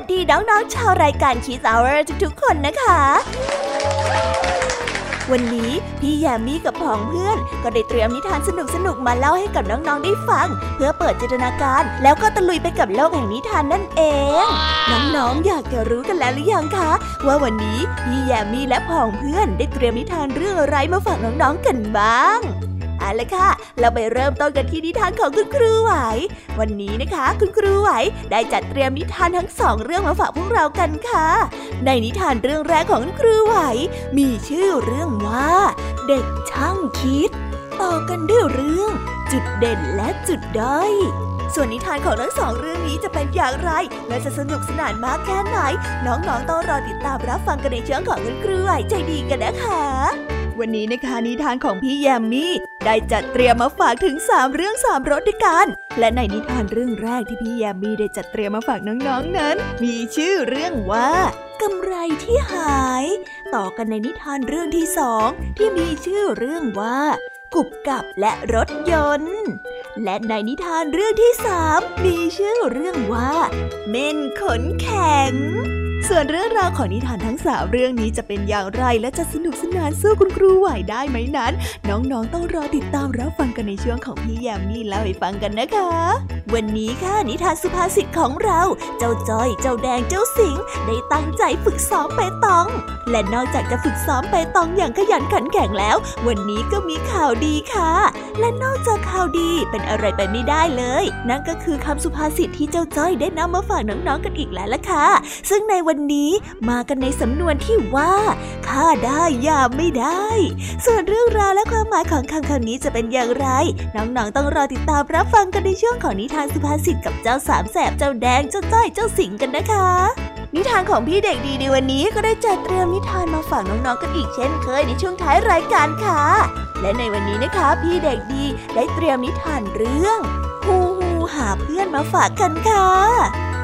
สวัสดีน้องๆชาวรายการ Kiss Hour ทุกๆคนนะคะ วันนี้พี่แยมมี่กับผองเพื่อน ก็ได้เตรียมนิทานสนุกๆมาเล่าให้กับน้องๆได้ฟัง เพื่อเปิดจินตนาการ แล้วก็ตะลุยไปกับโลกแห่งนิทานนั่นเอง น้องๆอยากจะรู้กันแล้วหรือยังคะ ว่าวันนี้พี่แยมมี่และผองเพื่อนได้เตรียมนิทานเรื่องอะไรมาฝากน้องๆกันบ้าง เอาละค่ะ เราไปเริ่มต้นกันที่นิทานของคุณครูไหว วันนี้นะคะ คุณครูไหวได้จัดเตรียมนิทานทั้งสองเรื่องมาฝากพวกเรากันค่ะ ในนิทานเรื่องแรกของคุณครูไหว มีชื่อเรื่องว่า เด็กช่างคิด ต่อกันด้วยเรื่อง จุดเด่นและจุดด้อยส่วนนิทานของทั้งสองเรื่องนี้จะเป็นอย่างไร และจะสนุกสนานมากแค่ไหน น้องๆต้องรอติดตามรับฟังกันในช่วงของคุณครูไหวใจดีกันนะคะ วันนี้นะคะนิทานของพี่แยมมี่ได้จัดเตรียมมาฝากถึง 3 เรื่อง 3รสด้วยกัน และในนิทานเรื่องแรกที่พี่แยมมี่ได้จัดเตรียมมาฝากน้องๆนนั้น มีชื่อเรื่องว่ากำไรที่หาย ต่อกันในนิทานเรื่องที่สองที่มีชื่อเรื่องว่ากุบกับและรถยนต์ และในนิทานเรื่องที่สามมีชื่อเรื่องว่า เม่นขนแข็ง ส่วนเรื่องราวของนิทานทั้งสามเรื่องนี้จะเป็นอย่างไรและจะสนุกสนานสู้คุณครูไหวได้ไหมนั้น น้องๆต้องรอติดตามรับฟังกันในช่วงของพี่แยมมี่เล่าให้ฟังกันนะคะ วันนี้ค่ะนิทานสุภาษิตของเรา เจ้าจ้อย เจ้าแดงเจ้าสิงได้ตั้งใจฝึกซ้อมไปตอง และนอกจากจะฝึกซ้อมไปตองอย่างขยันขันแข็งแล้ว วันนี้ก็มีข่าวดีค่ะ และนอกจากข่าวดีเป็นอะไรไปไม่ได้เลย นั่นก็คือคำสุภาษิตที่เจ้าจ้อยได้นำมาฝากน้องๆกันอีกแล้วล่ะค่ะ ซึ่งในวันนี้มากันในสำนวนที่ว่าข้าได้ยามไม่ได้ ส่วนเรื่องราวและความหมายของคำคำนี้จะเป็นอย่างไร น้องๆต้องรอติดตามรับฟังกันในช่วงของนิทานสุภาษิตกับเจ้าสามแสบเจ้าแดงเจ้าจ้อยเจ้าสิงกันนะคะ นิทานของพี่เด็กดีในวันนี้ก็ได้จัดเตรียมนิทานมาฝากน้องๆกันอีกเช่นเคยในช่วงท้ายรายการค่ะ และในวันนี้นะคะพี่เด็กดีได้เตรียมนิทานเรื่องฮูฮูหาเพื่อนมาฝากกันค่ะ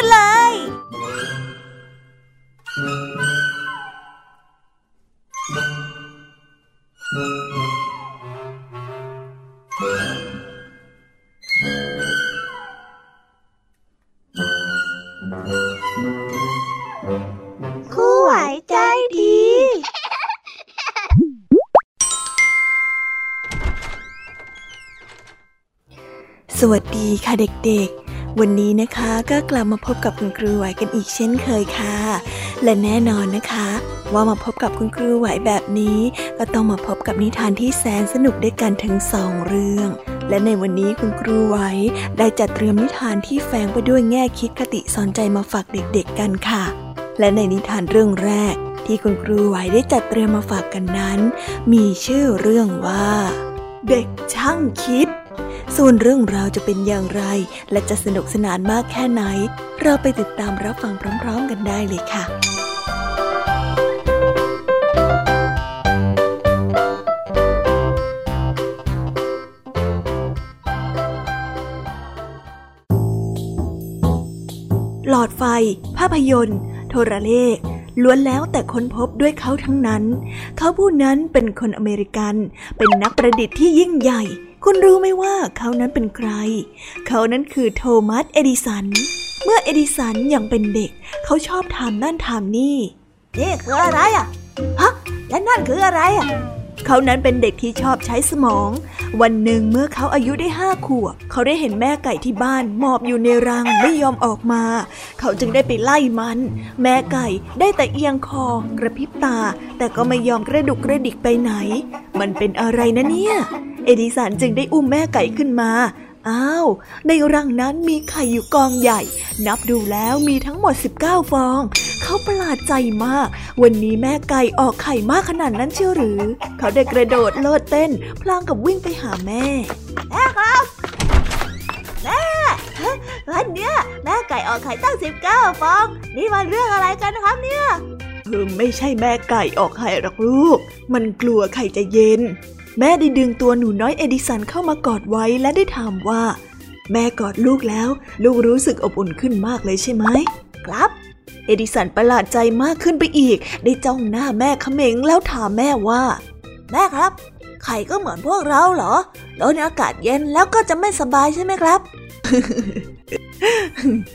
กันเลยครูไหวใจดี สวัสดีค่ะเด็กๆ วันนี้นะคะก็กลับมาพบกับคุณครูไหวกันอีกเช่นเคยค่ะ และแน่นอนนะคะ ว่ามาพบกับคุณครูไหวแบบนี้ ก็ต้องมาพบกับนิทานที่แสนสนุกด้วยกันทั้งสองเรื่อง และในวันนี้คุณครูไหวได้จัดเตรียมนิทานที่แฝงไปด้วยแง่คิดคติสอนใจมาฝากเด็กๆกันค่ะ และในนิทานเรื่องแรก ที่คุณครูไหวได้จัดเตรียมมาฝากกันนั้น มีชื่อเรื่องว่า เด็กช่างคิด ส่วนเรื่องราวจะเป็นอย่างไร และจะสนุกสนานมากแค่ไหน เราไปติดตามรับฟังพร้อมๆกันได้เลยค่ะหลอดไฟ ภาพยนตร์ โทรเลข ล้วนแล้วแต่ค้นพบด้วยเขาทั้งนั้น เขาผู้นั้นเป็นคนอเมริกัน เป็นนักประดิษฐ์ที่ยิ่งใหญ่ คุณรู้ไหมว่าเขานั้นเป็นใคร เขานั้นคือโทมัสเอดิสัน เมื่อเอดิสันยังเป็นเด็ก เขาชอบทำนั่นทำนี่ นี่คืออะไรอะ ฮะ และนั่นคืออะไรอะ เขานั้นเป็นเด็กที่ชอบใช้สมอง วันหนึ่งเมื่อเขาอายุได้ห้าขวบ เขาได้เห็นแม่ไก่ที่บ้านหมอบอยู่ในรังไม่ยอมออกมา เขาจึงได้ไปไล่มัน แม่ไก่ได้แต่เอียงคอกระพริบตา แต่ก็ไม่ยอมกระดุกกระดิกไปไหน มันเป็นอะไรนะเนี่ย เอดิสันจึงได้อุ้มแม่ไก่ขึ้นมา อ้าว ในรังนั้นมีไข่อยู่กองใหญ่ นับดูแล้วมีทั้งหมด 19 ฟอง เขาประหลาดใจมาก วันนี้แม่ไก่ออกไข่มากขนาดนั้นเชียวหรือ เขาได้กระโดดโลดเต้น พลางกับวิ่งไปหาแม่ แม่ครับแม่วันเนี้ยแม่ไก่ออกไข่ตั้ง 19 ฟอง นี่มันเรื่องอะไรกันครับเนี่ยเออไม่ใช่แม่ไก่ออกไข่หรอกลูก มันกลัวไข่จะเย็น แม่ได้ดึงตัวหนูน้อยเอดิสันเข้ามากอดไว้และได้ถามว่า แม่กอดลูกแล้ว ลูกรู้สึกอบอุ่นขึ้นมากเลยใช่ไหมครับ เอดิสันประหลาดใจมากขึ้นไปอีก ได้จ้องหน้าแม่เขม็งแล้วถามแม่ว่า แม่ครับ ไข่ก็เหมือนพวกเราเหรอแล้วในอากาศเย็นแล้วก็จะไม่สบายใช่ไหมครับ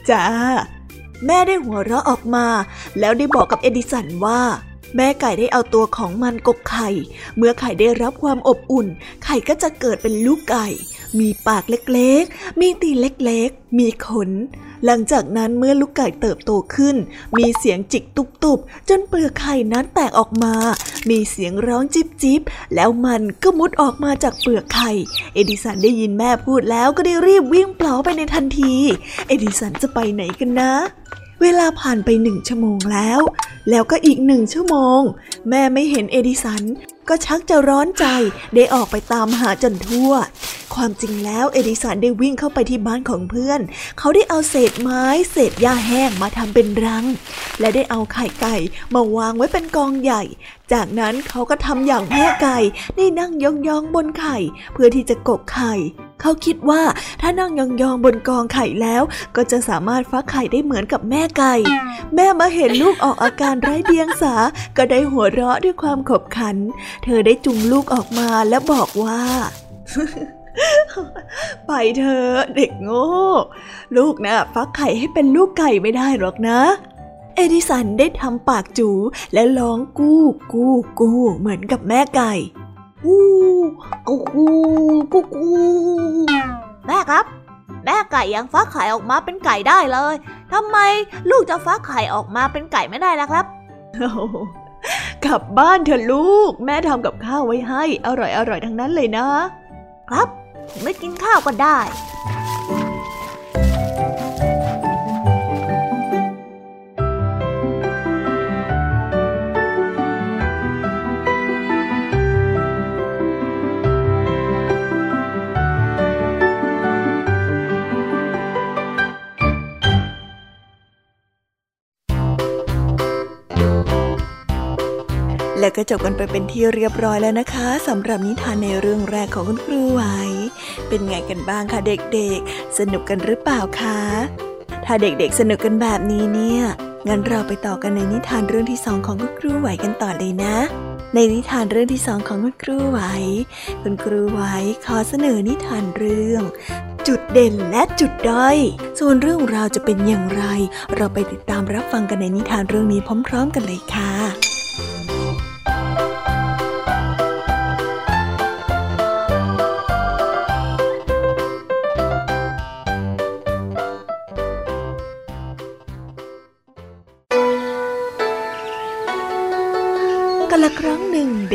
จ้าแม่ได้หัวเราะออกมา แล้วได้บอกกับเอดิสันว่า แม่ไก่ได้เอาตัวของมันกบไข่ เมื่อไข่ได้รับความอบอุ่น ไข่ก็จะเกิดเป็นลูกไก่ มีปากเล็กๆ มีตีนเล็กๆ มีขน หลังจากนั้นเมื่อลูกไก่เติบโตขึ้น มีเสียงจิกตุบๆ จนเปลือกไข่นั้นแตกออกมา มีเสียงร้องจิบจิบแล้วมันก็มุดออกมาจากเปลือกไข่ เอดิสันได้ยินแม่พูดแล้วก็ได้รีบวิ่งเปล่าไปในทันที เอดิสันจะไปไหนกันนะ เวลาผ่านไปหนึ่งชั่วโมงแล้ว แล้วก็อีกหนึ่งชั่วโมง แม่ไม่เห็นเอดิสัน ก็ชักจะร้อนใจได้ออกไปตามหาจนทั่ว ความจริงแล้วเอดิสันได้วิ่งเข้าไปที่บ้านของเพื่อน เขาได้เอาเศษไม้เศษหญ้าแห้งมาทำเป็นรัง และได้เอาไข่ไก่มาวางไว้เป็นกองใหญ่ จากนั้นเขาก็ทำอย่างแม่ไก่ได้นั่งยองๆบนไข่ เพื่อที่จะกกไข่ เขาคิดว่าถ้านั่งยองๆบนกองไข่แล้ว ก็จะสามารถฟักไข่ได้เหมือนกับแม่ไก่ แม่มาเห็นลูกออกอาการไร้เดียงสา ก็ได้หัวเราะด้วยความขบขัน เธอได้จุงลูกออกมาและบอกว่าไปเธอเด็กโง่ ลูกนะฟักไข่ให้เป็นลูกไก่ไม่ได้หรอกนะ เอดิสันได้ทำปากจูและร้องกู้กู้กู้เหมือนกับแม่ไก่กูกูกูกูกูแม่ครับ แม่ไก่ยังฟักไข่ออกมาเป็นไก่ได้เลยทำไมลูกจะฟักไข่ออกมาเป็นไก่ไม่ได้ล่ะครับกลับบ้านเถอะลูก แม่ทำกับข้าวไว้ให้ อร่อยอร่อยทั้งนั้นเลยนะ ครับ ไม่กินข้าวก็ได้ และก็จบกันไปเป็นที่เรียบร้อยแล้วนะคะสำหรับนิทานในเรื่องแรกของคุณครูไหว เป็นไงกันบ้างคะเด็กๆ สนุกกันหรือเปล่าคะ ถ้าเด็กๆสนุกกันแบบนี้เนี่ย งั้นเราไปต่อกันในนิทานเรื่องที่สองของคุณครูไหวกันต่อเลยนะ ในนิทานเรื่องที่สองของคุณครูไหว คุณครูไหวขอเสนอนิทานเรื่องจุดเด่นและจุดด้อย ส่วนเรื่องราวจะเป็นอย่างไร เราไปติดตามรับฟังกันในนิทานเรื่องนี้พร้อม ๆ กันเลยค่ะ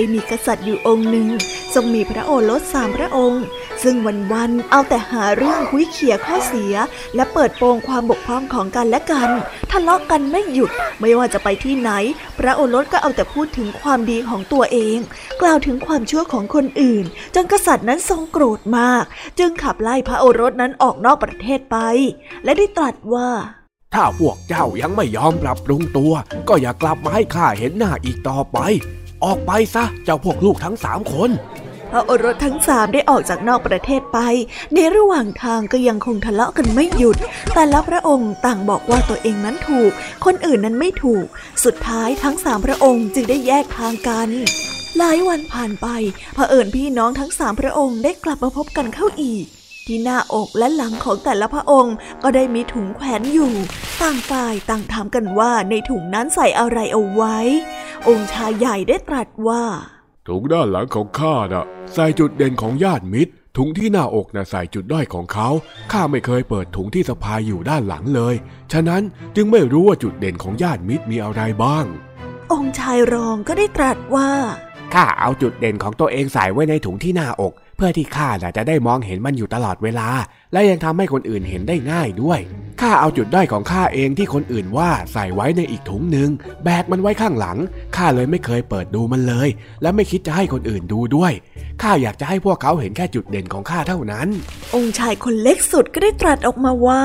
ได้มีกษัตริย์อยู่องค์หนึ่ง ทรงมีพระโอรสสามพระองค์ ซึ่งวันๆเอาแต่หาเรื่องคุยเขี่ยข้อเสีย และเปิดโปงความบกพร่องของกันและกันทะเลาะกันไม่หยุดไม่ว่าจะไปที่ไหน พระโอรสก็เอาแต่พูดถึงความดีของตัวเอง กล่าวถึงความชั่วของคนอื่น จนกษัตริย์นั้นทรงโกรธมาก จึงขับไล่พระโอรสนั้นออกนอกประเทศไป และได้ตรัสว่าถ้าพวกเจ้ายังไม่ยอมปรับปรุงตัว ก็อย่ากลับมาให้ข้าเห็นหน้าอีกต่อไป ออกไปซะ เจ้าพวกลูกทั้งสามคนพระโอรสทั้งสามได้ออกจากนอกประเทศไป ในระหว่างทางก็ยังคงทะเลาะกันไม่หยุด แต่ละพระองค์ต่างบอกว่าตัวเองนั้นถูก คนอื่นนั้นไม่ถูก สุดท้ายทั้งสามพระองค์จึงได้แยกทางกัน หลายวันผ่านไปเผอิญพี่น้องทั้งสามพระองค์ได้กลับมาพบกันเข้าอีก ที่หน้าอกและหลังของแต่ละพระองค์ก็ได้มีถุงแขวนอยู่ ต่างฝ่ายต่างถามกันว่าในถุงนั้นใส่อะไรเอาไว้ องค์ชายใหญ่ได้ตรัสว่าถุงด้านหลังของข้าน่ะ ใส่จุดเด่นของญาติมิตร ถุงที่หน้าอกน่ะใส่จุดด้อยของเขา ข้าไม่เคยเปิดถุงที่สะพายอยู่ด้านหลังเลย ฉะนั้นจึงไม่รู้ว่าจุดเด่นของญาติมิตรมีอะไรบ้าง องค์ชายรองก็ได้ตรัสว่าข้าเอาจุดเด่นของตัวเองใส่ไว้ในถุงที่หน้าอกเพื่อที่ข้าน่ะจะได้มองเห็นมันอยู่ตลอดเวลา และยังทำให้คนอื่นเห็นได้ง่ายด้วย ข้าเอาจุดด้อยของข้าเองที่คนอื่นว่าใส่ไว้ในอีกถุงหนึ่งแบกมันไว้ข้างหลัง ข้าเลยไม่เคยเปิดดูมันเลย และไม่คิดจะให้คนอื่นดูด้วย ข้าอยากจะให้พวกเขาเห็นแค่จุดเด่นของข้าเท่านั้น องค์ชายคนเล็กสุดก็ได้ตรัสออกมาว่า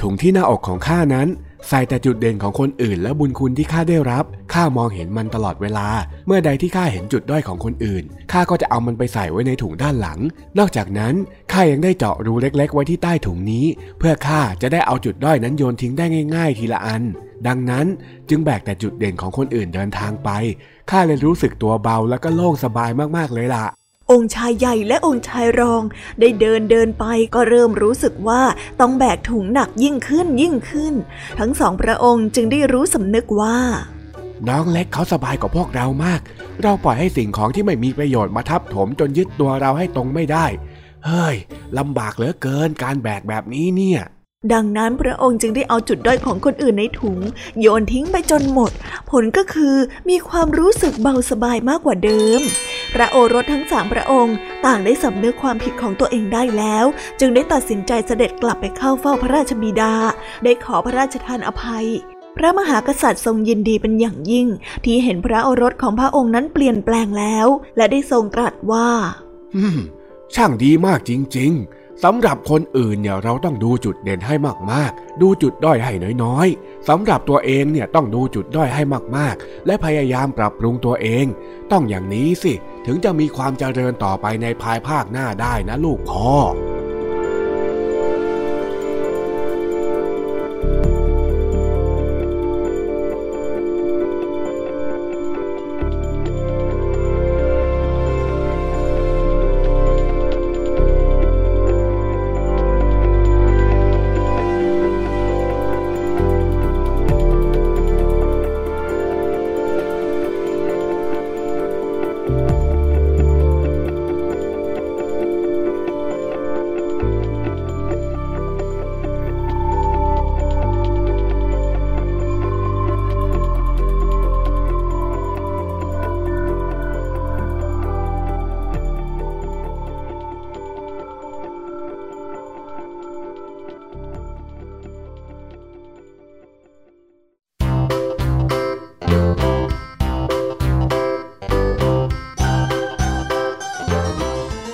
ถุงที่หน้าอกของข้านั้น ใส่แต่จุดเด่นของคนอื่น และบุญคุณที่ข้าได้รับ ข้ามองเห็นมันตลอดเวลา เมื่อใดที่ข้าเห็นจุดด้อยของคนอื่น ข้าก็จะเอามันไปใส่ไว้ในถุงด้านหลัง นอกจากนั้น ข้ายังได้เจาะรูเล็ก ๆ ไว้ที่ใต้ถุงนี้ เพื่อข้าจะได้เอาจุดด้อยนั้นโยนทิ้งได้ง่าย ๆ ทีละอัน ดังนั้นจึงแบกแต่จุดเด่นของคนอื่นเดินทางไป ข้าเลยรู้สึกตัวเบาแล้วก็โล่งสบายมากๆเลยล่ะ องค์ชายใหญ่และองค์ชายรอง ได้เดินเดินไปก็เริ่มรู้สึกว่าต้องแบกถุงหนักยิ่งขึ้นยิ่งขึ้น ทั้งสองพระองค์จึงได้รู้สำนึกว่า น้องเล็กเขาสบายกว่าพวกเรามาก เราปล่อยให้สิ่งของที่ไม่มีประโยชน์มาทับถมจนยึดตัวเราให้ตรงไม่ได้ เฮ้ยลำบากเหลือเกินการแบกแบบนี้เนี่ย ดังนั้นพระองค์จึงได้เอาจุดด้อยของคนอื่นในถุง โยนทิ้งไปจนหมด ผลก็คือมีความรู้สึกเบาสบายมากกว่าเดิม พระโอรสทั้งสามพระองค์ ต่างได้สำนึกความผิดของตัวเองได้แล้ว จึงได้ตัดสินใจเสด็จกลับไปเข้าเฝ้าพระราชบิดา ได้ขอพระราชทานอภัยพระมหากษัตริย์ทรงยินดีเป็นอย่างยิ่ง ที่เห็นพระโอรสของพระองค์นั้นเปลี่ยนแปลงแล้ว และได้ทรงตรัสว่าช่างดีมากจริง ๆ สำหรับคนอื่นเนี่ยเราต้องดูจุดเด่นให้มากๆ ดูจุดด้อยให้น้อยๆสำหรับตัวเองเนี่ยต้องดูจุดด้อยให้มากๆ และพยายามปรับปรุงตัวเอง ต้องอย่างนี้สิ ถึงจะมีความเจริญต่อไปในภายภาคหน้าได้นะลูกพ่อ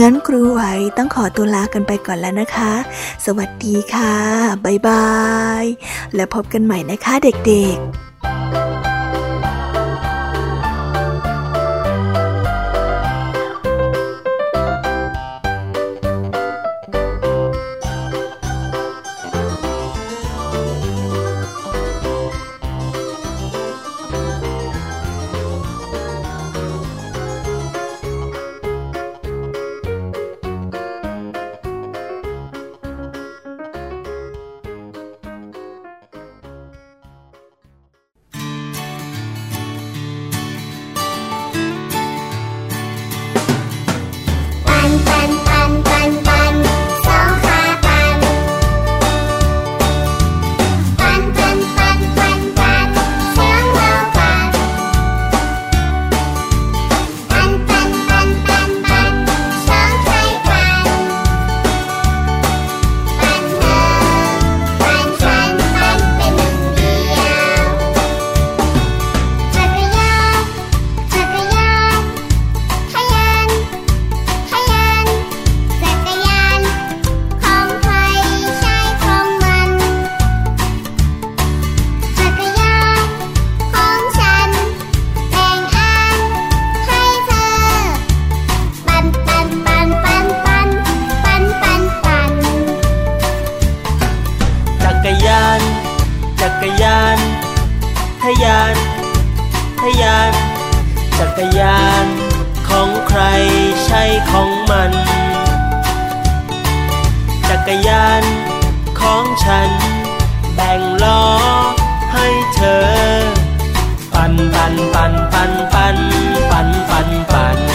งั้นครูไหวต้องขอตัวลากันไปก่อนแล้วนะคะ สวัสดีค่ะ บ๊ายบาย และพบกันใหม่นะคะเด็กๆ ทยาน ทยาน จักรยานของใครใช่ของมัน จักรยานของฉัน แบ่งล้อให้เธอ ปั่นปั่นปั่นปั่นปั่นปั่นปั่นปั่น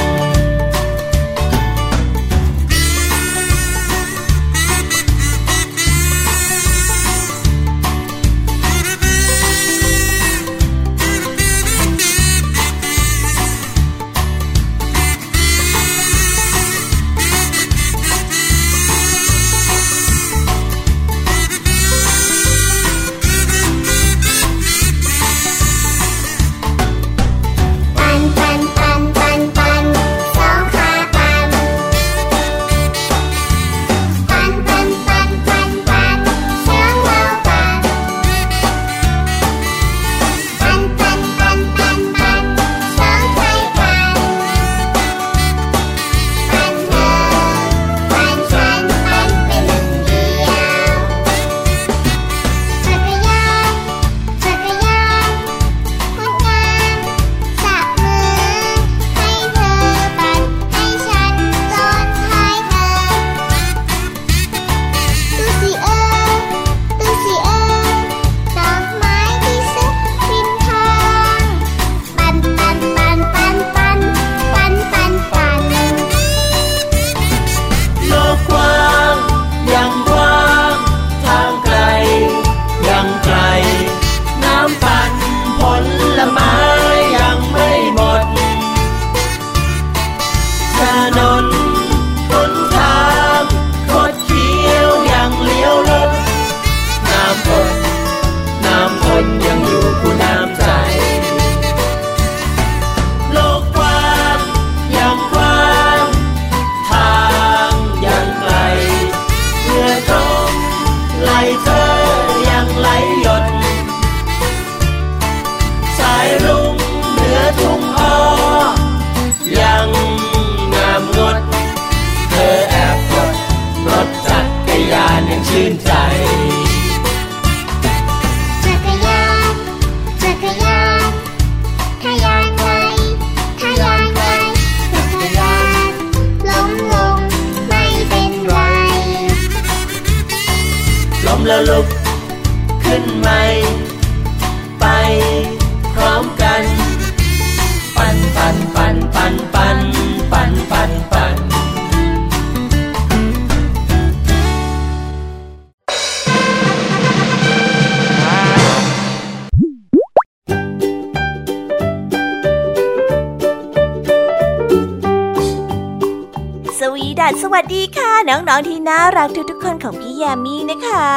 มีนะคะ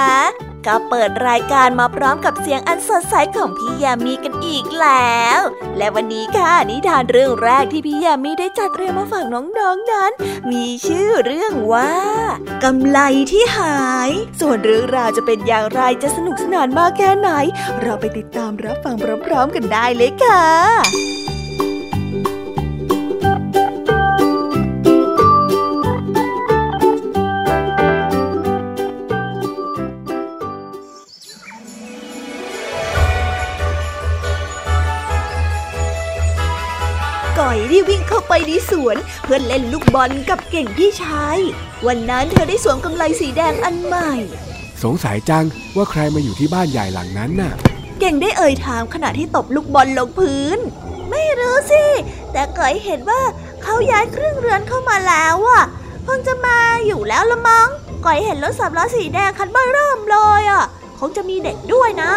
ก็เปิดรายการมาพร้อมกับเสียงอันสดใสของพี่ยามีกันอีกแล้ว และวันนี้ค่ะนิทานเรื่องแรกที่พี่ยามีได้จัดเตรียมมาฝากน้องๆนนั้น มีชื่อเรื่องว่ากำไลที่หาย ส่วนเรื่องราวจะเป็นอย่างไรจะสนุกสนานมากแค่ไหน เราไปติดตามรับฟังพร้อมๆกันได้เลยค่ะ ที่วิ่งเข้าไปในสวน เพื่อเล่นลูกบอลกับเก่งพี่ชาย วันนั้นเธอได้สวมกำไลสีแดงอันใหม่ สงสัยจังว่าใครมาอยู่ที่บ้านใหญ่หลังนั้นน่ะ เก่งได้เอ่ยถามขณะที่ตบลูกบอลลงพื้น ไม่รู้สิ แต่เกยเห็นว่าเขาย้ายเครื่องเรือนเข้ามาแล้วอะคงจะมาอยู่แล้วละมั้งก่อยเห็นรถสามล้อสีแดงคันเบ้อเริ่มเลยอะคงจะมีเด็กด้วยนะ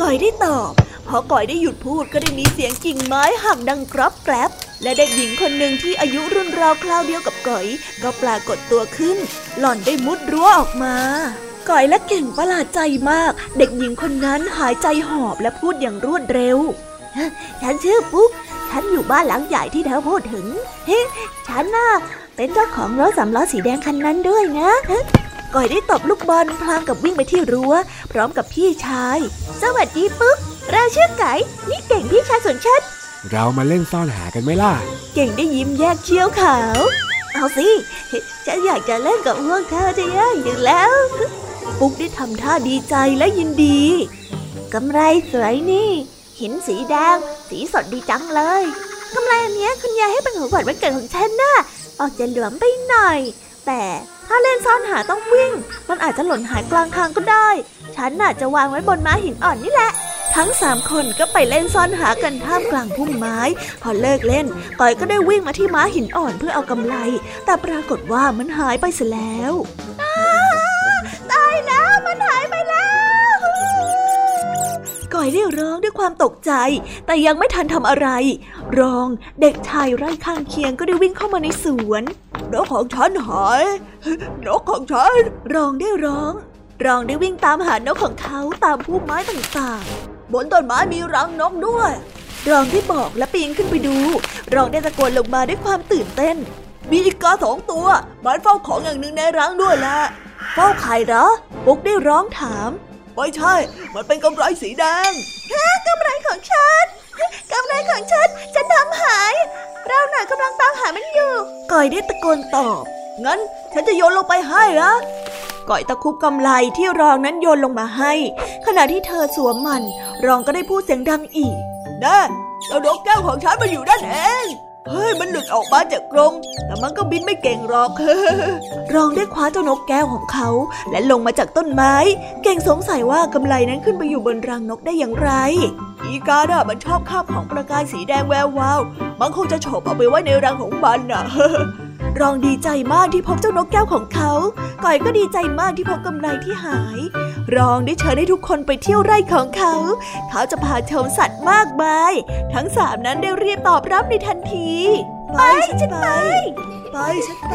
ก่อยได้ตอบพอก่อยได้หยุดพูดก็ได้มีเสียงกิ่งไม้หักดังกรอบแกรบ และเด็กหญิงคนหนึ่งที่อายุรุ่นราวคราวเดียวกับก๋อย ก็ปรากฏตัวขึ้น หล่อนได้มุดรั้วออกมาก๋อยและเก่งประหลาดใจมาก เด็กหญิงคนนั้นหายใจหอบและพูดอย่างรวดเร็วฉันชื่อปุ๊ก ฉันอยู่บ้านหลังใหญ่ที่เธอพูดถึงเฮ้ฉันน่ะเป็นเจ้าของรถสามล้อสีแดงคันนั้นด้วยนะก่อยได้ตบลูกบอลพลางกับวิ่งไปที่รั้ว พร้อมกับพี่ชาย สวัสดีปุ๊ก เราชื่อไก่นี่เก่งพี่ชายส่วนฉัน เรามาเล่นซ่อนหากันไหมล่ะ เก่งได้ยิ้มแยกเชี่ยวขาว เอาสิ ฉันอยากจะเล่นกับพวกเธอจะย่อยู่แล้ว ปุ๊กได้ทำท่าดีใจและยินดีกำไรสวยนี่ หินสีแดง สีสดดีจังเลยกำไรอันนี้คุณยายให้เป็นของขวัญวันเกิดของฉันน่ะออกจะหลวมไปหน่อย แต่ถ้าเล่นซ่อนหาต้องวิ่ง มันอาจจะหล่นหายกลางทางก็ได้ ฉันน่ะจะวางไว้บนม้าหินอ่อนนี่แหละ ทั้งสามคนก็ไปเล่นซ่อนหากันท่ามกลางพุ่มไม้ พอเลิกเล่นก่อยก็ได้วิ่งมาที่ม้าหินอ่อนเพื่อเอากำไร แต่ปรากฏว่ามันหายไปเสียแล้วตายแล้วมันหายไปแล้วก่อยได้ร้องด้วยความตกใจ แต่ยังไม่ทันทำอะไร รองเด็กชายไร่ข้างเคียงก็ได้วิ่งเข้ามาในสวนนกของฉันหายนกของฉันรองได้ร้องรองได้วิ่งตามหานกของเขาตามพุ่มไม้ต่างๆ บนต้นไม้มีรังนกด้วย รองได้บอกและปีนขึ้นไปดู รองได้ตะโกนลงมาด้วยความตื่นเต้น มีอีกาสองตัวมันเฝ้าของอย่างหนึ่งในรังด้วยแหละเฝ้าใครเหรอปุ๊กได้ร้องถามไม่ใช่ มันเป็นกำไรสีแดงฮะกำไรของฉันกำไรของฉันฉันทำหาย เราหน่อยกำลังตามหามันอยู่ก่อยได้ตะโกนตอบ งั้นฉันจะโยนลงไปให้ละ ก่อยตะคุบกำไลที่รองนั้นโยนลงมาให้ ขณะที่เธอสวมมัน รองก็ได้พูดเสียงดังอีกนั่นเจ้านกแก้วของฉันมาอยู่ด้านเองเฮ้ยมันหลุดออกมาจากกรงแต่มันก็บินไม่เก่งหรอก รองได้คว้าเจ้านกแก้วของเขา และลงมาจากต้นไม้ เก่งสงสัยว่ากำไลนั้นขึ้นไปอยู่บนรังนกได้อย่างไร อีกาดะมันชอบคาบของประกายสีแดงแวววาว มันคงจะโฉบเอาไปไว้ในรังของมันน่ะ รองดีใจมากที่พบเจ้านกแก้วของเขา ก่อยก็ดีใจมากที่พบกำไลที่หาย รองได้เชิญให้ทุกคนไปเที่ยวไร่ของเขา เขาจะพาชมสัตว์มากมาย ทั้งสามนั้นได้เรียบตอบรับในทันที ไปฉันไป ไปฉันไป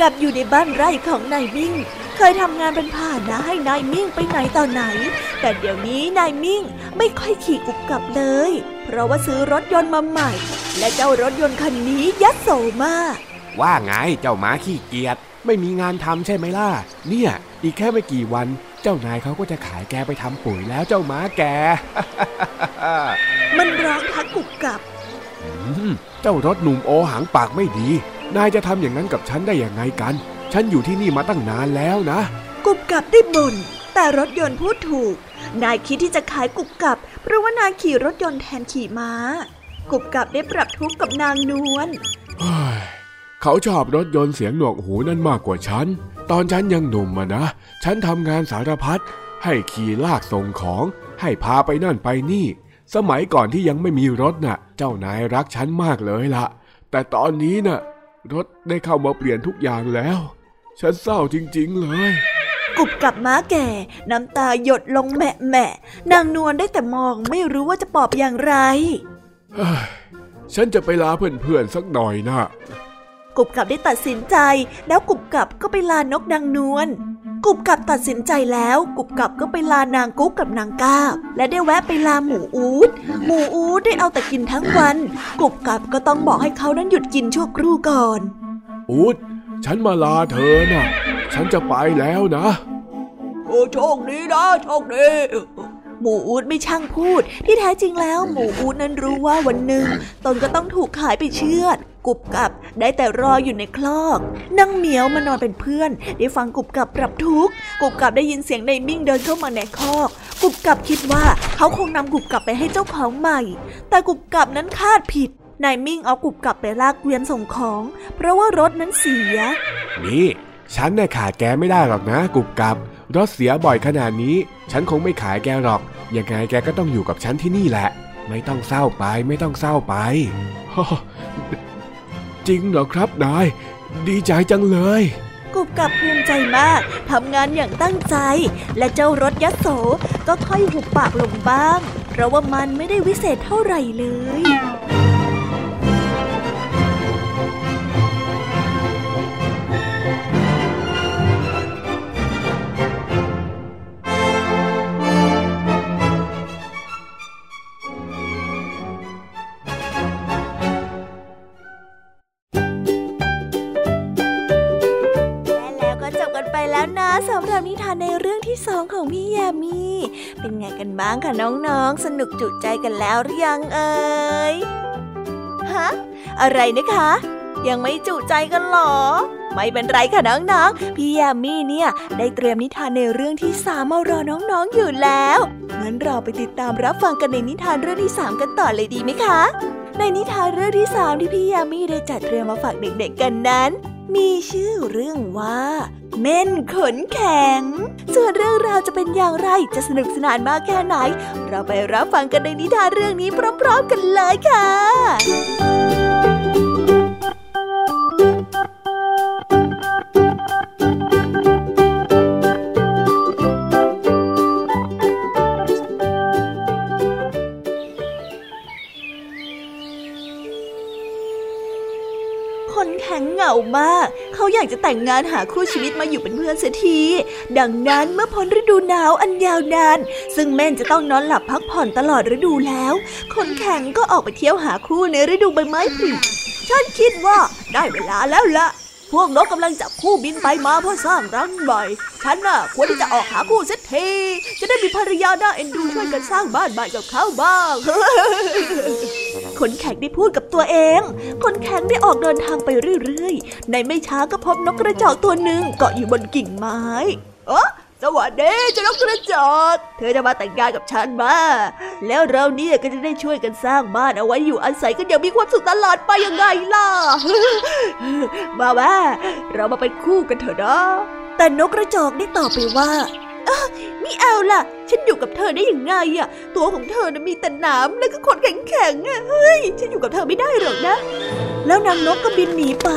กุบกับอยู่ในบ้านไร่ของนายมิ่ง เคยทำงานเป็นผ่านนะให้นายมิ่งไปไหนต่อไหน แต่เดี๋ยวนี้นายมิ่งไม่ค่อยขี่กุบกับเลย เพราะว่าซื้อรถยนต์มาใหม่ และเจ้ารถยนต์คันนี้ยัดโสมาก ว่าไงเจ้าม้าขี้เกียจไม่มีงานทำใช่ไหมล่ะ เนี่ย อีกแค่ไม่กี่วัน เจ้านายเขาก็จะขายแกไปทำปุ๋ยแล้วเจ้าม้าแก มันร้องทักกุบกับ เจ้ารถหนุ่มโอหังปากไม่ดี นายจะทำอย่างนั้นกับฉันได้อย่างไงกัน ฉันอยู่ที่นี่มาตั้งนานแล้วนะ กุบกับได้บ่นแต่รถยนต์พูดถูก นายคิดที่จะขายกุบกับ เพราะว่านายขี่รถยนต์แทนขี่ม้า กุบกับได้ปรับทุกข์กับนางนวลเขาชอบรถยนต์เสียงหนวกหูนั่นมากกว่าฉัน ตอนฉันยังหนุ่มมานะ ฉันทำงานสารพัด ให้ขี่ลากส่งของ ให้พาไปนั่นไปนี่ สมัยก่อนที่ยังไม่มีรถนะ่ะ เจ้านายรักฉันมากเลยละแต่ตอนนี้นะ่ะ รถได้เข้ามาเปลี่ยนทุกอย่างแล้ว ฉันเศร้าจริง ๆ เลยกุบกับม้าแก่ น้ำตาหยดลงแม่แม่นางนวลได้แต่มองไม่รู้ว่าจะปอบอย่างไร ฉันจะไปลาเพื่อนๆสักหน่อยนะ กุบกับได้ตัดสินใจ แล้วกุบกับก็ไปลานกนางนวลกุบกับตัดสินใจแล้ว กุบกับก็ไปลานางกุ๊กกับนางก้าและได้แวะไปลาหมูอูดหมูอูดได้เอาแต่กินทั้งวัน กุบกับก็ต้องบอกให้เขานั้นหยุดกินชั่วครู่ก่อน อูดฉันมาลาเธอนะฉันจะไปแล้วนะ โอ้โชคดีนะโชคดี หมูอูดไม่ช่างพูด ที่แท้จริงแล้วหมูอูดนั้นรู้ว่าวันหนึ่งตนก็ต้องถูกขายไปเชือดกุบกับได้แต่รออยู่ในคลอกนั่งเหมียวมานอนเป็นเพื่อน ได้ฟังกุบกับปรับทุกข์กุบกับได้ยินเสียงในมิ่งเดินเข้ามาในคอก กุบกับคิดว่าเขาคงนำกุบกับไปให้เจ้าของใหม่ แต่กุบกับนั้นคาดผิดนายมิ่งเอากุบกับไปลากเกวียนส่งของ เพราะว่ารถนั้นเสีย นี่ ฉันน่ะขาดแกไม่ได้หรอกนะ กุบกับ รถเสียบ่อยขนาดนี้ ฉันคงไม่ขายแกหรอก ยังไงแกก็ต้องอยู่กับฉันที่นี่แหละ ไม่ต้องเศร้าไปไม่ต้องเศร้าไป จริงเหรอครับนาย ดีใจจังเลยกุบกับภูมิใจมากทำงานอย่างตั้งใจ และเจ้ารถยโสก็ค่อยหุบปากลงบ้าง เพราะว่ามันไม่ได้วิเศษเท่าไหร่เลย บ้างคะน้องๆ สนุกจุใจกันแล้วหรือยังเอ่ย ฮะ อะไรนะคะ ยังไม่จุใจกันหรอ ไม่เป็นไรค่ะน้องๆ พี่ยามีเนี่ย ได้เตรียมนิทานในเรื่องที่สามมารอน้องๆอยู่แล้ว งั้นเราไปติดตามรับฟังกันในนิทานเรื่องที่สามกันต่อเลยดีไหมคะ ในนิทานเรื่องที่สามที่พี่ยามีได้จัดเตรียมมาฝากเด็กๆกันนั้น มีชื่อเรื่องว่า เม่นขนแข็ง ส่วนเรื่องราวจะเป็นอย่างไรจะสนุกสนานมากแค่ไหน เราไปรับฟังกันในนิทานเรื่องนี้พร้อมๆกันเลยค่ะ อยากจะแต่งงานหาคู่ชีวิตมาอยู่เป็นเพื่อนเสียที ดังนั้นเมื่อพ้นฤดูหนาวอันยาวนาน ซึ่งแม่นจะต้องนอนหลับพักผ่อนตลอดฤดูแล้ว คนแข็งก็ออกไปเที่ยวหาคู่ในฤดูใบไม้ผลิฉันคิดว่าได้เวลาแล้วละพวกนกกำลังจับคู่บินไปมาเพื่อสร้างรังใหม่ฉันน่ะควรที่จะออกหาคู่เสียที จะได้มีภรรยาหน่าเอ็นดูช่วยกันสร้างบ้านใหม่กับเขาบ้าง คนแข็งได้พูดกับตัวเองคนแข็งได้ออกเดินทางไปเรื่อยๆ ในไม่ช้าก็พบนกกระจอกตัวหนึ่งเกาะอยู่บนกิ่งไม้เออสวัสดีเจ้านกกระจอก เธอจะมาแต่งงานกับฉันมาแล้วเราเนี่ยก็จะได้ช่วยกันสร้างบ้านเอาไว้อยู่อาศัยกันอย่างมีความสุขตลอดไปยังไงล่ะ มาแม่เรามาเป็นคู่กันเถอะนะแต่นกกระจอกได้ตอบไปว่า ไม่เอาล่ะ ฉันอยู่กับเธอได้อยังไงอะตัวของเธอนะมีแต่นามแล้วก็ขนแข็งๆอะเฮ้ย ฉันอยู่กับเธอไม่ได้หรอกนะ แล้วนางนกก็บินหนีไป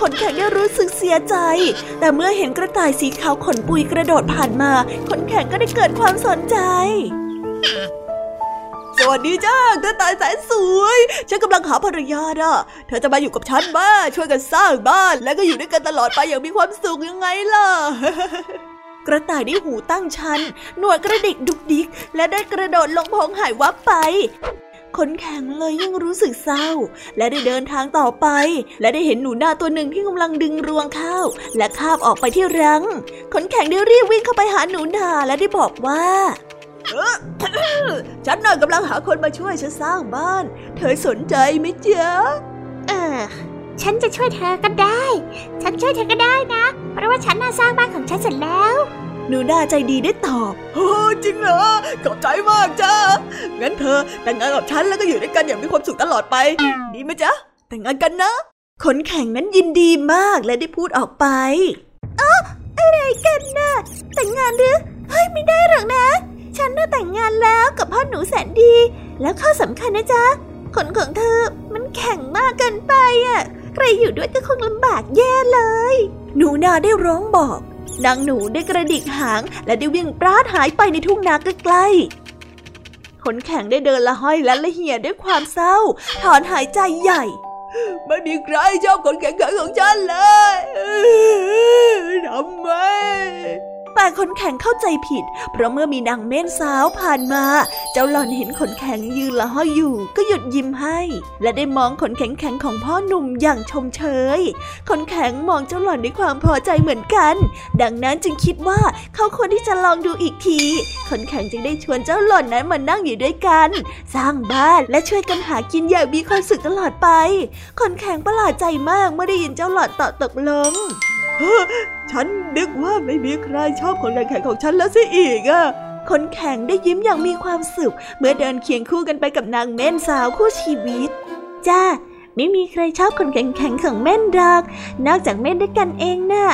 ขนแข็งได้รู้สึกเสียใจ แต่เมื่อเห็นกระต่ายสีขาวขนปุยกระโดดผ่านมา ขนแข็งก็ได้เกิดความสนใจ สวัสดีจ้ากระต่ายแสนสวย ฉันกำลังหาภรรยาน่ะ เธอจะมาอยู่กับฉันบ้าช่วยกันสร้างบ้าน แล้วก็อยู่ด้วยกันตลอดไปอย่างมีความสุขยังไงล่ะ กระต่ายได้หูตั้งชัน หนวดกระดิกดุกดิก และได้กระโดดลงพงหายวับไปขนแข็งเลยยิ่งรู้สึกเศร้า และได้เดินทางต่อไป และได้เห็นหนูนาตัวหนึ่งที่กำลังดึงรวงข้าว และคาบออกไปที่รังขนแข็งได้รีบวิ่งเข้าไปหาหนูนาและได้บอกว่าฉันน่ะกำลังหาคนมาช่วยฉันสร้างบ้าน เธอสนใจไหมจ๊ะเออ ฉันจะช่วยเธอก็ได้ ฉันช่วยเธอก็ได้นะ เพราะว่าฉันน่าสร้างบ้านของฉันเสร็จแล้ว หนูนาใจดีได้ตอบ โอ้จริงเหรอ ขอบใจมากจ้า งั้นเธอแต่งงานกับฉันแล้วก็อยู่ด้วยกันอย่างมีความสุขตลอดไป ดีไหมจ๊ะ แต่งงานกันนะ ขนแข็งนั้นยินดีมากและได้พูดออกไปอ๋ออะไรกันน่ะแต่งงานหรือ เฮ้ยไม่ได้หรอกนะ ฉันน่ะแต่งงานแล้วกับพ่อหนูแสนดี แล้วข้อสำคัญนะจ๊ะ ขนของเธอมันแข็งมากเกินไปอะ ใครอยู่ด้วยก็คงลำบากแย่เลย หนูนาได้ร้องบอก นางหนูได้กระดิกหาง และได้วิ่งปราดหายไปในทุ่งนาใกล้ๆขนแข็งได้เดินละห้อยและละเหี่ยด้วยความเศร้า ถอนหายใจใหญ่ไม่มีใครชอบคนแข็งๆของฉันเลยทำไม แต่ขนแข็งเข้าใจผิด เพราะเมื่อมีนางเม่นสาวผ่านมา เจ้าหล่อนเห็นขนแข็งยืนละห้อยอยู่ ก็หยุดยิ้มให้ และได้มองขนแข็งแข็งของพ่อหนุ่มอย่างชมเชย ขนแข็งมองเจ้าหล่อนด้วยความพอใจเหมือนกัน ดังนั้นจึงคิดว่าเขาควรที่จะลองดูอีกที ขนแข็งจึงได้ชวนเจ้าหล่อนนั้นมานั่งอยู่ด้วยกัน สร้างบ้านและช่วยกันหากินอย่างมีความสุขตลอดไป ขนแข็งประหลาดใจมากเมื่อได้ยินเจ้าหล่อนตอบตกลง ฉันนึกว่าไม่มีใครชอบคนแข็งของฉันแล้วสิอีกอะคนแข่งได้ยิ้มอย่างมีความสุข เมื่อเดินเคียงคู่กันไปกับนางเม่นสาวคู่ชีวิต จ้า ไม่มีใครชอบคนแข็งๆของเม่นดอกนอกจากเม่นด้วยกันเองนะ่ะ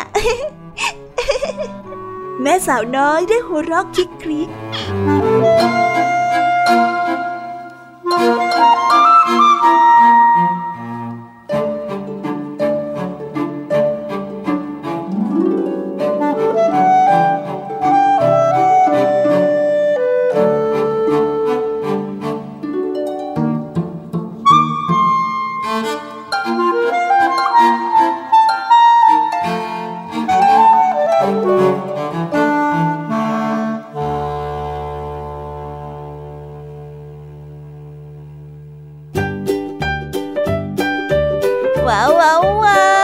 แม่สาวน้อยได้หัวเราะคิกคริก 哇哇哇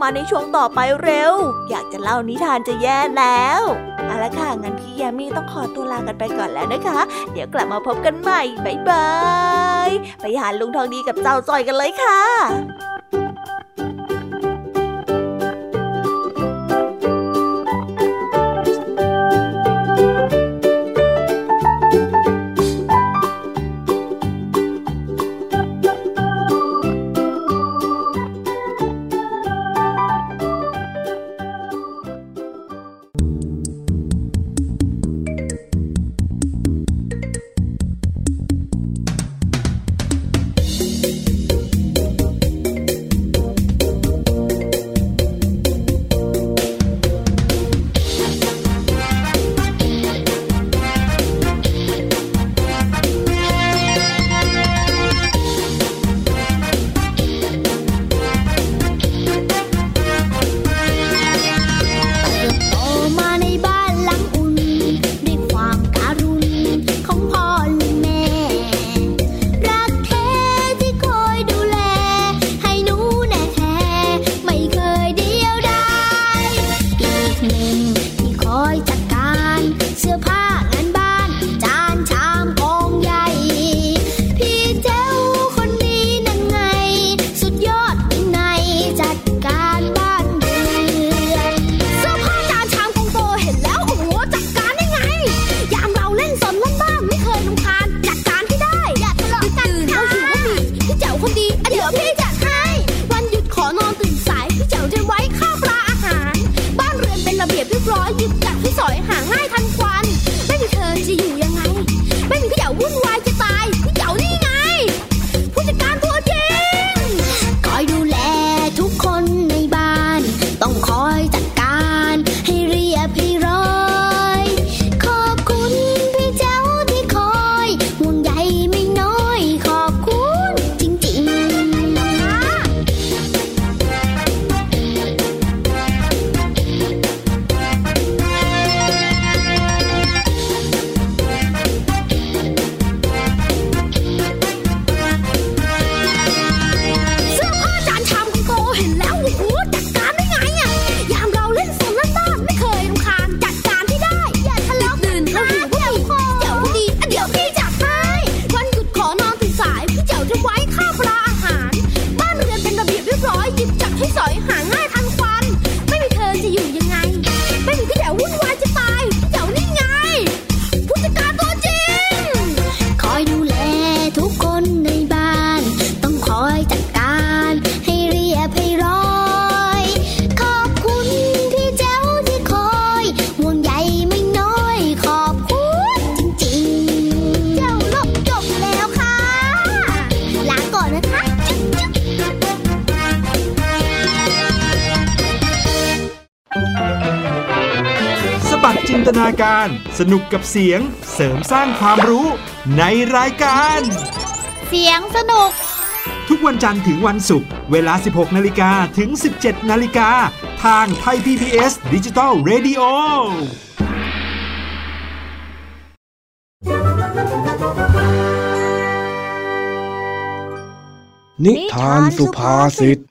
มาในช่วงต่อไปเร็ว อยากจะเล่านิทานจะแย่แล้วเอาละค่ะงั้นพี่ยามีต้องขอตัวลากันไปก่อนแล้วนะคะ เดี๋ยวกลับมาพบกันใหม่บ๊ายบายไปหาลุงทองดีกับเจ้าจอยกันเลยค่ะ สนุกกับเสียงเสริมสร้างความรู้ในรายการ เสียงสนุก ทุกวันจันทร์ถึงวันศุกร์เวลา 16 นาฬิกาถึง 17 นาฬิกา ทางไทย PPS ดิจิตอล Radio นนิทานสุภาษิต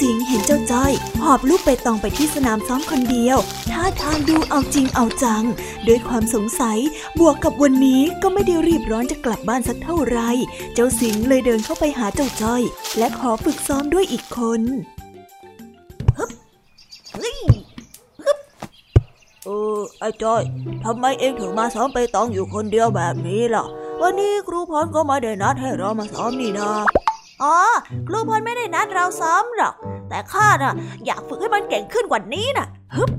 สิงเห็นเจ้าจ้อย หอบลูกไปตองไปที่สนามซ้อมคนเดียว ท่าทางดูเอาจริงเอาจัง ด้วยความสงสัย บวกกับวันนี้ก็ไม่ได้รีบร้อนจะกลับบ้านสักเท่าไร เจ้าสิงเลยเดินเข้าไปหาเจ้าจ้อย และขอฝึกซ้อมด้วยอีกคนฮึบฮึบเออไอ้จ้อยทำไมเองถึงมาซ้อมไปตองอยู่คนเดียวแบบนี้ล่ะ วันนี้ครูพรก็มาได้นัดให้เรามาซ้อมนี่นา อ๋อครูพลไม่ได้นัดเราซ้อมหรอก แต่ข้าน่ะ อยากฝึกให้มันเก่งขึ้นกว่านี้น่ะฮึบ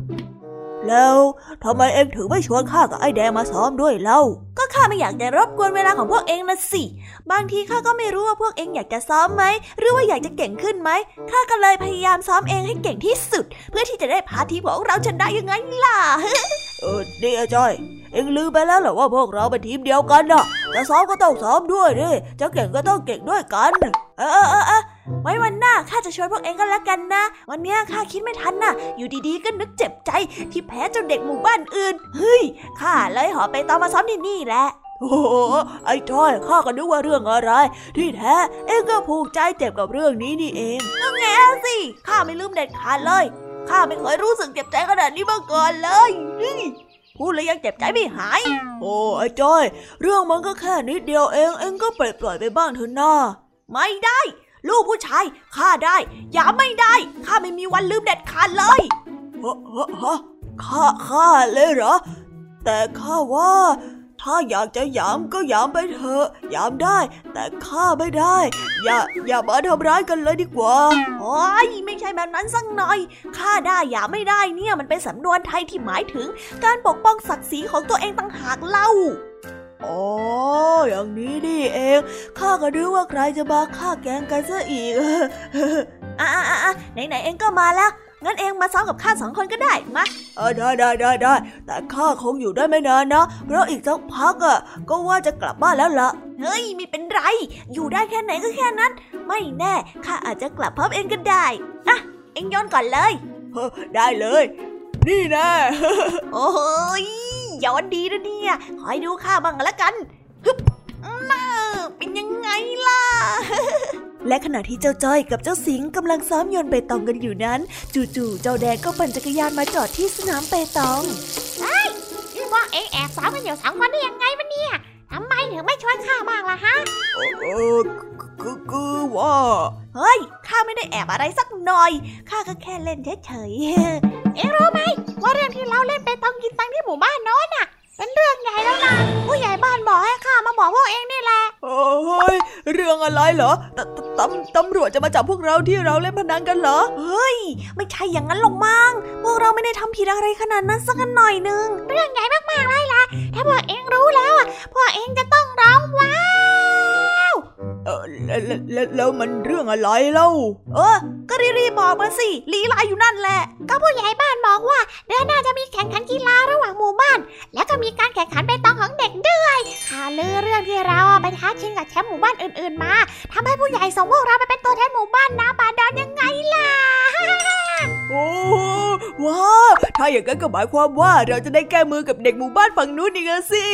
แล้วทำไมเองถึงไม่ชวนข้ากับไอ้แดงมาซ้อมด้วยเล่า ก็ข้าไม่อยากจะรบกวนเวลาของพวกเองนะสิ บางทีข้าก็ไม่รู้ว่าพวกเองอยากจะซ้อมไหม หรือว่าอยากจะเก่งขึ้นไหม ข้าก็เลยพยายามซ้อมเองให้เก่งที่สุด เพื่อที่จะได้พาทีมของเราชนะยังไงล่ะ เออเดียจ้อย เอ็งลืมไปแล้วเหรอว่าพวกเราเป็นทีมเดียวกันน่ะจะซ้อมก็ต้องซ้อมด้วยดิจะเก่งก็ต้องเก่งด้วยกัน เออเออเออไว้วันหน้าข้าจะชวนพวกเองกันละกันนะ วันนี้ข้าคิดไม่ทันนะอยู่ดีๆก็นึกเจ็บใจที่แพ้เจ้าเด็กหมู่บ้านอื่น เฮ้ยข้าเลยหอไปตามมาซ้อมที่นี่แหละโอ้ไอ้จ้อยข้าก็นึกว่าเรื่องอะไร ที่แท้เองก็ผูกใจเจ็บกับเรื่องนี้นี่เองนั่นไงสิข้าไม่ลืมเด็ดขาดเลยข้าไม่เคยรู้สึกเจ็บใจขนาดนี้มาก่อนเลย พูดแล้วยังเจ็บใจไม่หาย โอ้ไอ้จ้อย เรื่องมันก็แค่นิดเดียวเอง เองก็ปล่อยปล่อยไปบ้างเถอะนะไม่ได้ ลูกผู้ชายข้าได้ อย่าไม่ได้ข้าไม่มีวันลืมเด็ดขาดเลยฮะฮะฮะข้าข้าเลยเหรอ แต่ข้าว่า ถ้าอยากจะยามก็ยามไปเถอะยามได้ แต่ข้าไม่ได้ อย่าอย่ามาทำร้ายกันเลยดีกว่าโอ้ยไม่ใช่แบบนั้นสักหน่อยข้าได้อย่าไม่ได้เนี่ยมันเป็นสำนวนไทยที่หมายถึง การปกป้องศักดิ์ศรีของตัวเองต่างหากเล่าอ๋อ อย่างนี้นี่เอง ข้าก็นึกว่าใครจะมาฆ่าแกงกันซะอีกอะอะอะไหนไหนเองก็มาแล้ว งั้นเองมาซ้อมกับข้าสองคนก็ได้มาเออได้ได้ได้ได้แต่ข้าคงอยู่ได้ไม่นานนะ เพราะอีกสักพักอะก็ว่าจะกลับบ้านแล้วล่ะเฮ้ยไม่เป็นไร อยู่ได้แค่ไหนก็แค่นั้น ไม่แน่ข้าอาจจะกลับพร้อมเองก็ได้อะเองย้อนก่อนเลยได้เลย นี่นะโอ้ยย้อนดีนะเนี่ยคอยดูข้าบ้างละกันฮึบน่าเป็นยังไงล่ะ และขณะที่เจ้าจ้อยกับเจ้าสิงกำลังซ้อมโยนเปตองกันอยู่นั้น จู่ๆเจ้าแดงก็ปั่นจักรยานมาจอดที่สนามเปตองเฮ้ยนี่พวกเอ็งแอบซ้อมกันอยู่สองคนได้ยังไงวะเนี่ยทำไมถึงไม่ชวนข้าบ้างล่ะฮะเออคือคือว่าเฮ้ยข้าไม่ได้แอบอะไรสักหน่อยข้าก็แค่เล่นเฉยๆเอ็งรู้ไหมว่าเรื่องที่เราเล่นไปต้องกินตังที่หมู่บ้านโน้นน่ะ เป็นเรื่องใหญ่แล้วนะผู้ใหญ่บ้านบอกให้ข้ามาบอกพวกเองนี่แหละ โอ้ยเรื่องอะไรเหรอตตำตำรวจจะมาจับพวกเราที่เราเล่นพนันกันเหรอ เฮ้ย ไม่ใช่อย่างนั้นหรอกมั้งพวกเราไม่ได้ทำผิดอะไรขนาดนั้นสักหน่อยนึง เรื่องใหญ่มากๆเลยล่ะถ้าพวกเองรู้แล้วอะพวกเองจะต้องร้องว้าว เออแล้วแล้วมันเรื่องอะไรเล่า เออ ก็รีบบอกมาสิลีลาอยู่นั่นแหละ ก็ผู้ใหญ่บ้านบอกว่าเดือนหน้าจะมีแข่งขันกีฬาระหว่างหมู่บ้าน แล้วก็มีการแข่งขันไปตองของเด็กด้วยข่าวลือเรื่องที่เราไปท้าชิงกับแชมป์หมู่บ้านอื่นๆมาทำให้ผู้ใหญ่ส่งพวกเราไปเป็นตัวแทนหมู่บ้านนะบาดอนยังไงล่ะโอ้ว้าถ้าอย่างนั้นก็หมายความว่าเราจะได้แก้มือกับเด็กหมู่บ้านฝั่งนู้นอีกสิ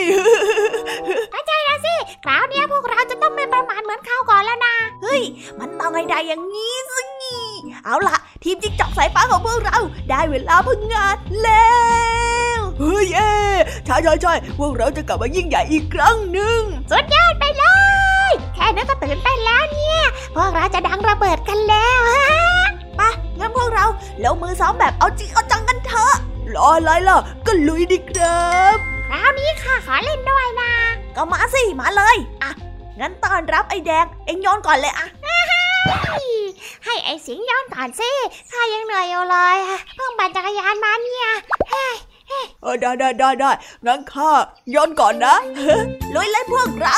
ใช่แล้วสิคราวนี้พวกเราจะต้องไม่ประมาทเหมือนคราวก่อนแล้วนะ เฮ้ย มันต้องให้ได้อย่างนี้สิเอาล่ะ ทีมจิ๊กจอกสายฟ้าของพวกเรา ได้เวลาพึ่งงานแล้ว เฮ้ยเอ๊ใช่ใช่ใช่พวกเราจะกลับมายิ่งใหญ่อีกครั้งหนึ่งสุดยอดไปเลย แค่นั้นก็ตื่นเต้นแล้วเนี่ย พวกเราจะดังระเบิดกันแล้วไปงั้นพวกเราลงมือซ้อมแบบเอาจริงเอาจังกันเถอะรออะไรล่ะ ก็ลุยดิครับ คราวนี้ค่ะขอเล่นด้วยนะ ก็มาสิ มาเลย อะ งั้นต้อนรับไอ้แดง เอ็งย้อนก่อนเลยอะให้ไอ้สิงย้อนก่อนสิข้ายังเหนื่อยอยู่เลยเพิ่งปั่นจักรยานมาเนี่ยเฮ้เออได้ได้ได้ได้งั้นข้าย้อนก่อนนะลุยเลยพวกเรา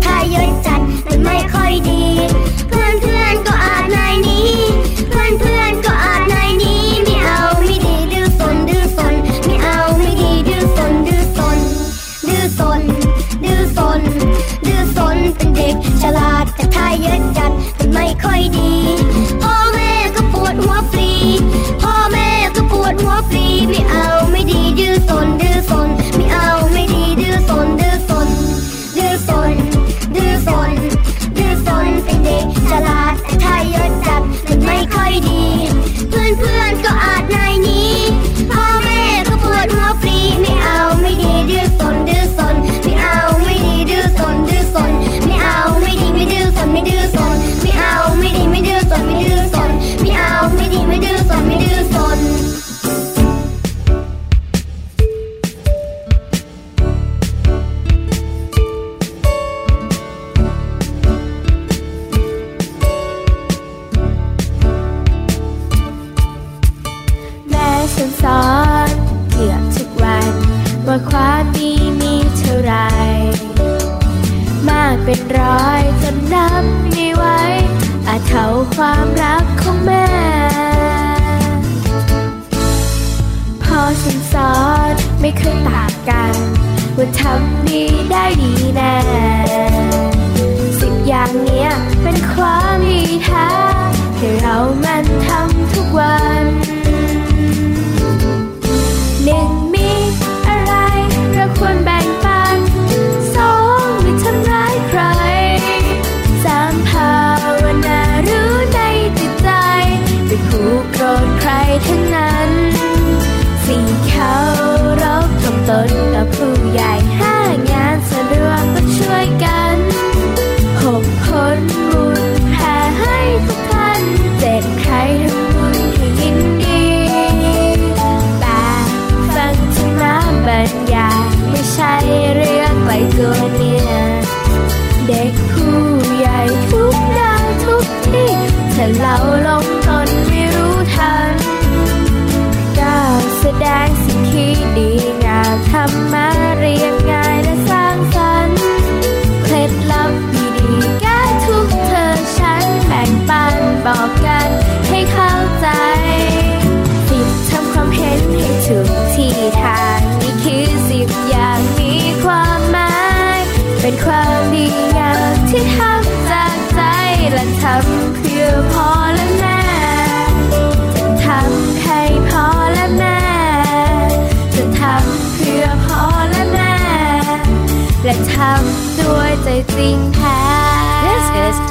다열자 จ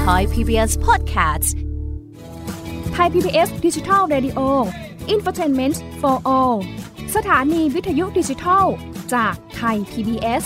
Thai PBS Podcast Thai PBS Digital Radio Infotainment for All สถานีวิทยุดิจิทัล จากไทย PBS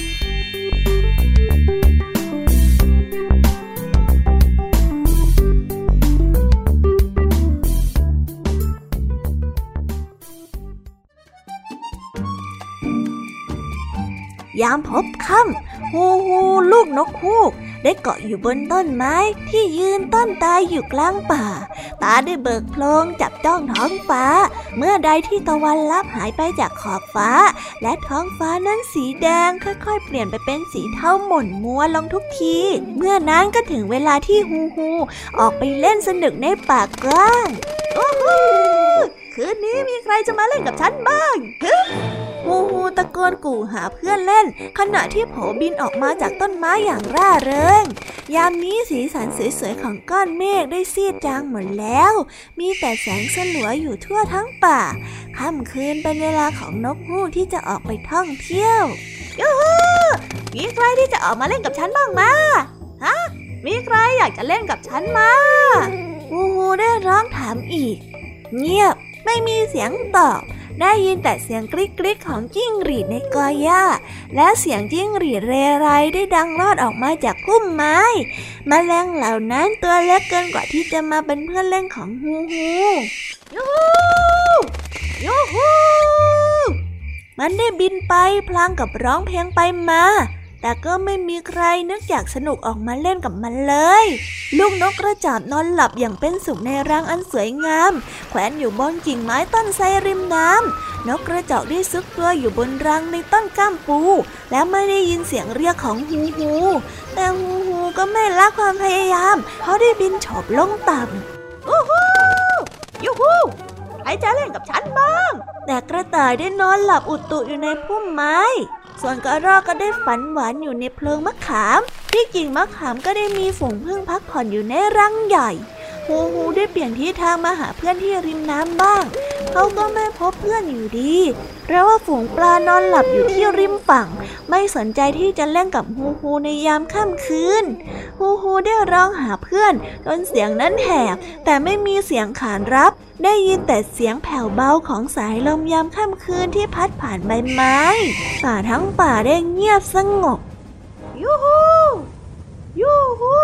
ยามพบค่ำฮูฮูลูกนกฮูก ได้เกาะอยู่บนต้นไม้ที่ยืนต้นตายอยู่กลางป่า ตาได้เบิกโพลงจับจ้องท้องฟ้า เมื่อใดที่ตะวันลับหายไปจากขอบฟ้า และท้องฟ้านั้นสีแดงค่อยๆ เปลี่ยนไปเป็นสีเทาหม่นมัวลงทุกที เมื่อนั้นก็ถึงเวลาที่ฮูฮูออกไปเล่นสนุกในป่ากว้างโอ้โหคืนนี้มีใครจะมาเล่นกับฉันบ้างฮ ฮูตะโกนกู่หาเพื่อนเล่น ขณะที่โผบินออกมาจากต้นไม้อย่างร่าเริง ยามนี้สีสันสวยๆของก้อนเมฆได้ซีดจางหมดแล้ว มีแต่แสงสลัวอยู่ทั่วทั้งป่า ค่ำคืนเป็นเวลาของนกฮูกที่จะออกไปท่องเที่ยวยูฮูมีใครที่จะออกมาเล่นกับฉันบ้างมาฮะมีใครอยากจะเล่นกับฉันมาฮูฮูได้ร้องถามอีก เงียบไม่มีเสียงตอบ ได้ยินแต่เสียงกริ๊กกริ๊กของจิ้งหรีดในกอหญ้า และเสียงจิ้งหรีดเรไรได้ดังรอดออกมาจากพุ่มไม้มแมลงเหล่านั้นตัวเล็กเกินกว่าที่จะมาเป็นเพื่อนเล่นของฮูฮูยูฮูยูฮูมันได้บินไปพลางกับร้องเพลงไปมา แต่ก็ไม่มีใครนึกอยากสนุกออกมาเล่นกับมันเลย ลูกนกกระจาบนอนหลับอย่างเป็นสุขในรังอันสวยงาม แขวนอยู่บนกิ่งไม้ต้นไทรริมน้ำนกกระจอกได้ซุกตัวอยู่บนรังในต้นก้ามปู และไม่ได้ยินเสียงเรียกของฮูฮูแต่ฮูฮูก็ไม่ละความพยายามเขาได้บินฉบลงต่ำฮูฮูยูฮูใครจะเล่นกับฉันบ้าง แต่กระต่ายได้นอนหลับอุดตุอยู่ในพุ่มไม้ ส่วนกระรอกก็ได้ฝันหวานอยู่ในเพลิงมะขาม ที่กิ่งมะขามก็ได้มีฝูงพึ่งพักผ่อนอยู่ในรังใหญ่ ฮูฮูได้เปลี่ยนที่ทางมาหาเพื่อนที่ริมน้ำบ้าง เขาก็ไม่พบเพื่อนอยู่ดีเพราะว่าฝูงปลานอนหลับอยู่ที่ริมฝั่ง ไม่สนใจที่จะเล่นกับฮูฮูในยามค่ำคืน ฮูฮูได้ร้องหาเพื่อนจนเสียงนั้นแหบแต่ไม่มีเสียงขานรับ ได้ยินแต่เสียงแผ่วเบาของสายลมยามค่ำคืนที่พัดผ่านใบไม้ ป่าทั้งป่าได้เงียบสงบยูฮูยูฮู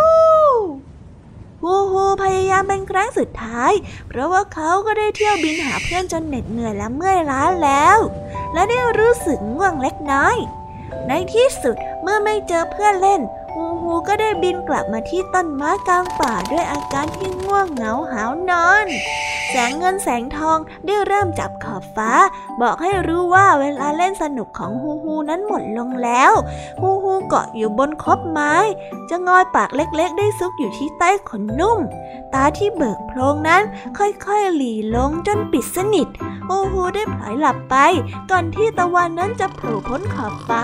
ฮูฮูพยายามเป็นครั้งสุดท้าย เพราะว่าเขาก็ได้เที่ยวบินหาเพื่อนจนเหน็ดเหนื่อยและเมื่อยล้าแล้ว และได้รู้สึกง่วงเล็กน้อย ในที่สุดเมื่อไม่เจอเพื่อนเล่น ฮูฮูก็ได้บินกลับมาที่ต้นไม้กลางป่าด้วยอาการที่ง่วงเหงาหาวนอน แสงเงินแสงทองได้เริ่มจับขอบฟ้า บอกให้รู้ว่าเวลาเล่นสนุกของฮูฮูนั้นหมดลงแล้ว ฮูฮูเกาะอยู่บนคบไม้ จะงอยปากเล็กๆ ได้ซุกอยู่ที่ใต้ขนนุ่ม ตาที่เบิกโพรงนั้นค่อยๆหลีลงจนปิดสนิท ฮูฮูได้ผลอยหลับไป ก่อนที่ตะวันนั้นจะโผล่พ้นขอบฟ้า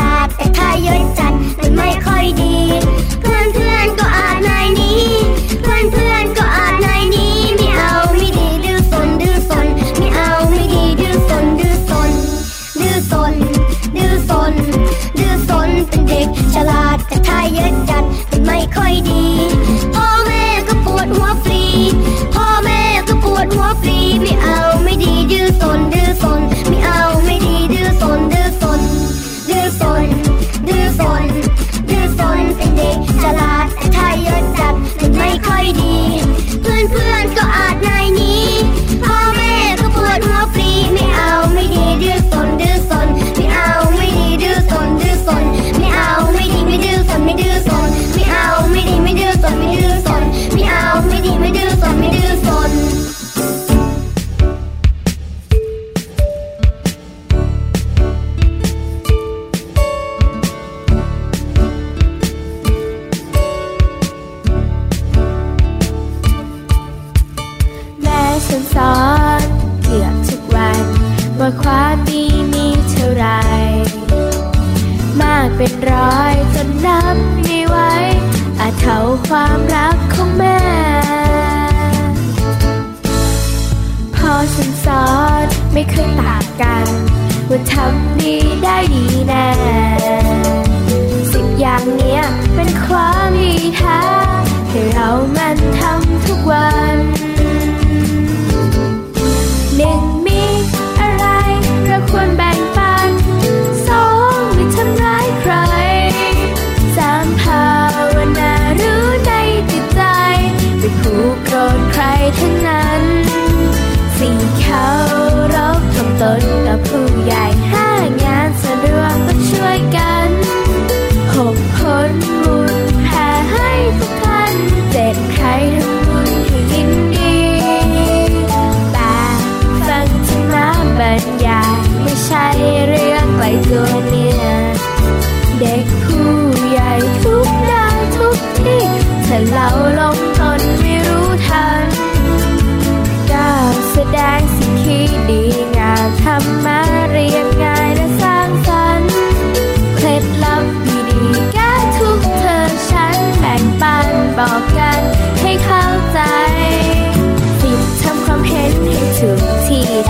ลาดแต่ถ้าย้อยจันมันไม่ค่อยดี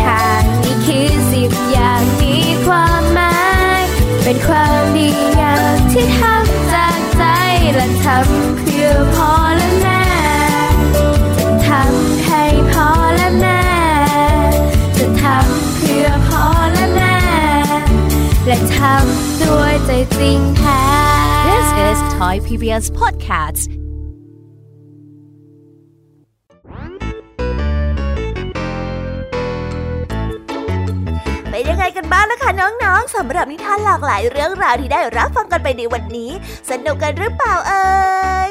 ทางนี่คือสิบอย่างมีความหมาย เป็นความดีงามที่ทำจากใจและทำเพื่อพอและแม่จะทำให้พอและแม่จะทำเพื่อพอและแม่และทำด้วยใจจริงแท้ This is Thai PBS Podcast องๆสำหรับนิทานหลากหลายเรื่องราวที่ได้รับฟังกันไปในวันนี้ สนุกกันหรือเปล่าเอ่ย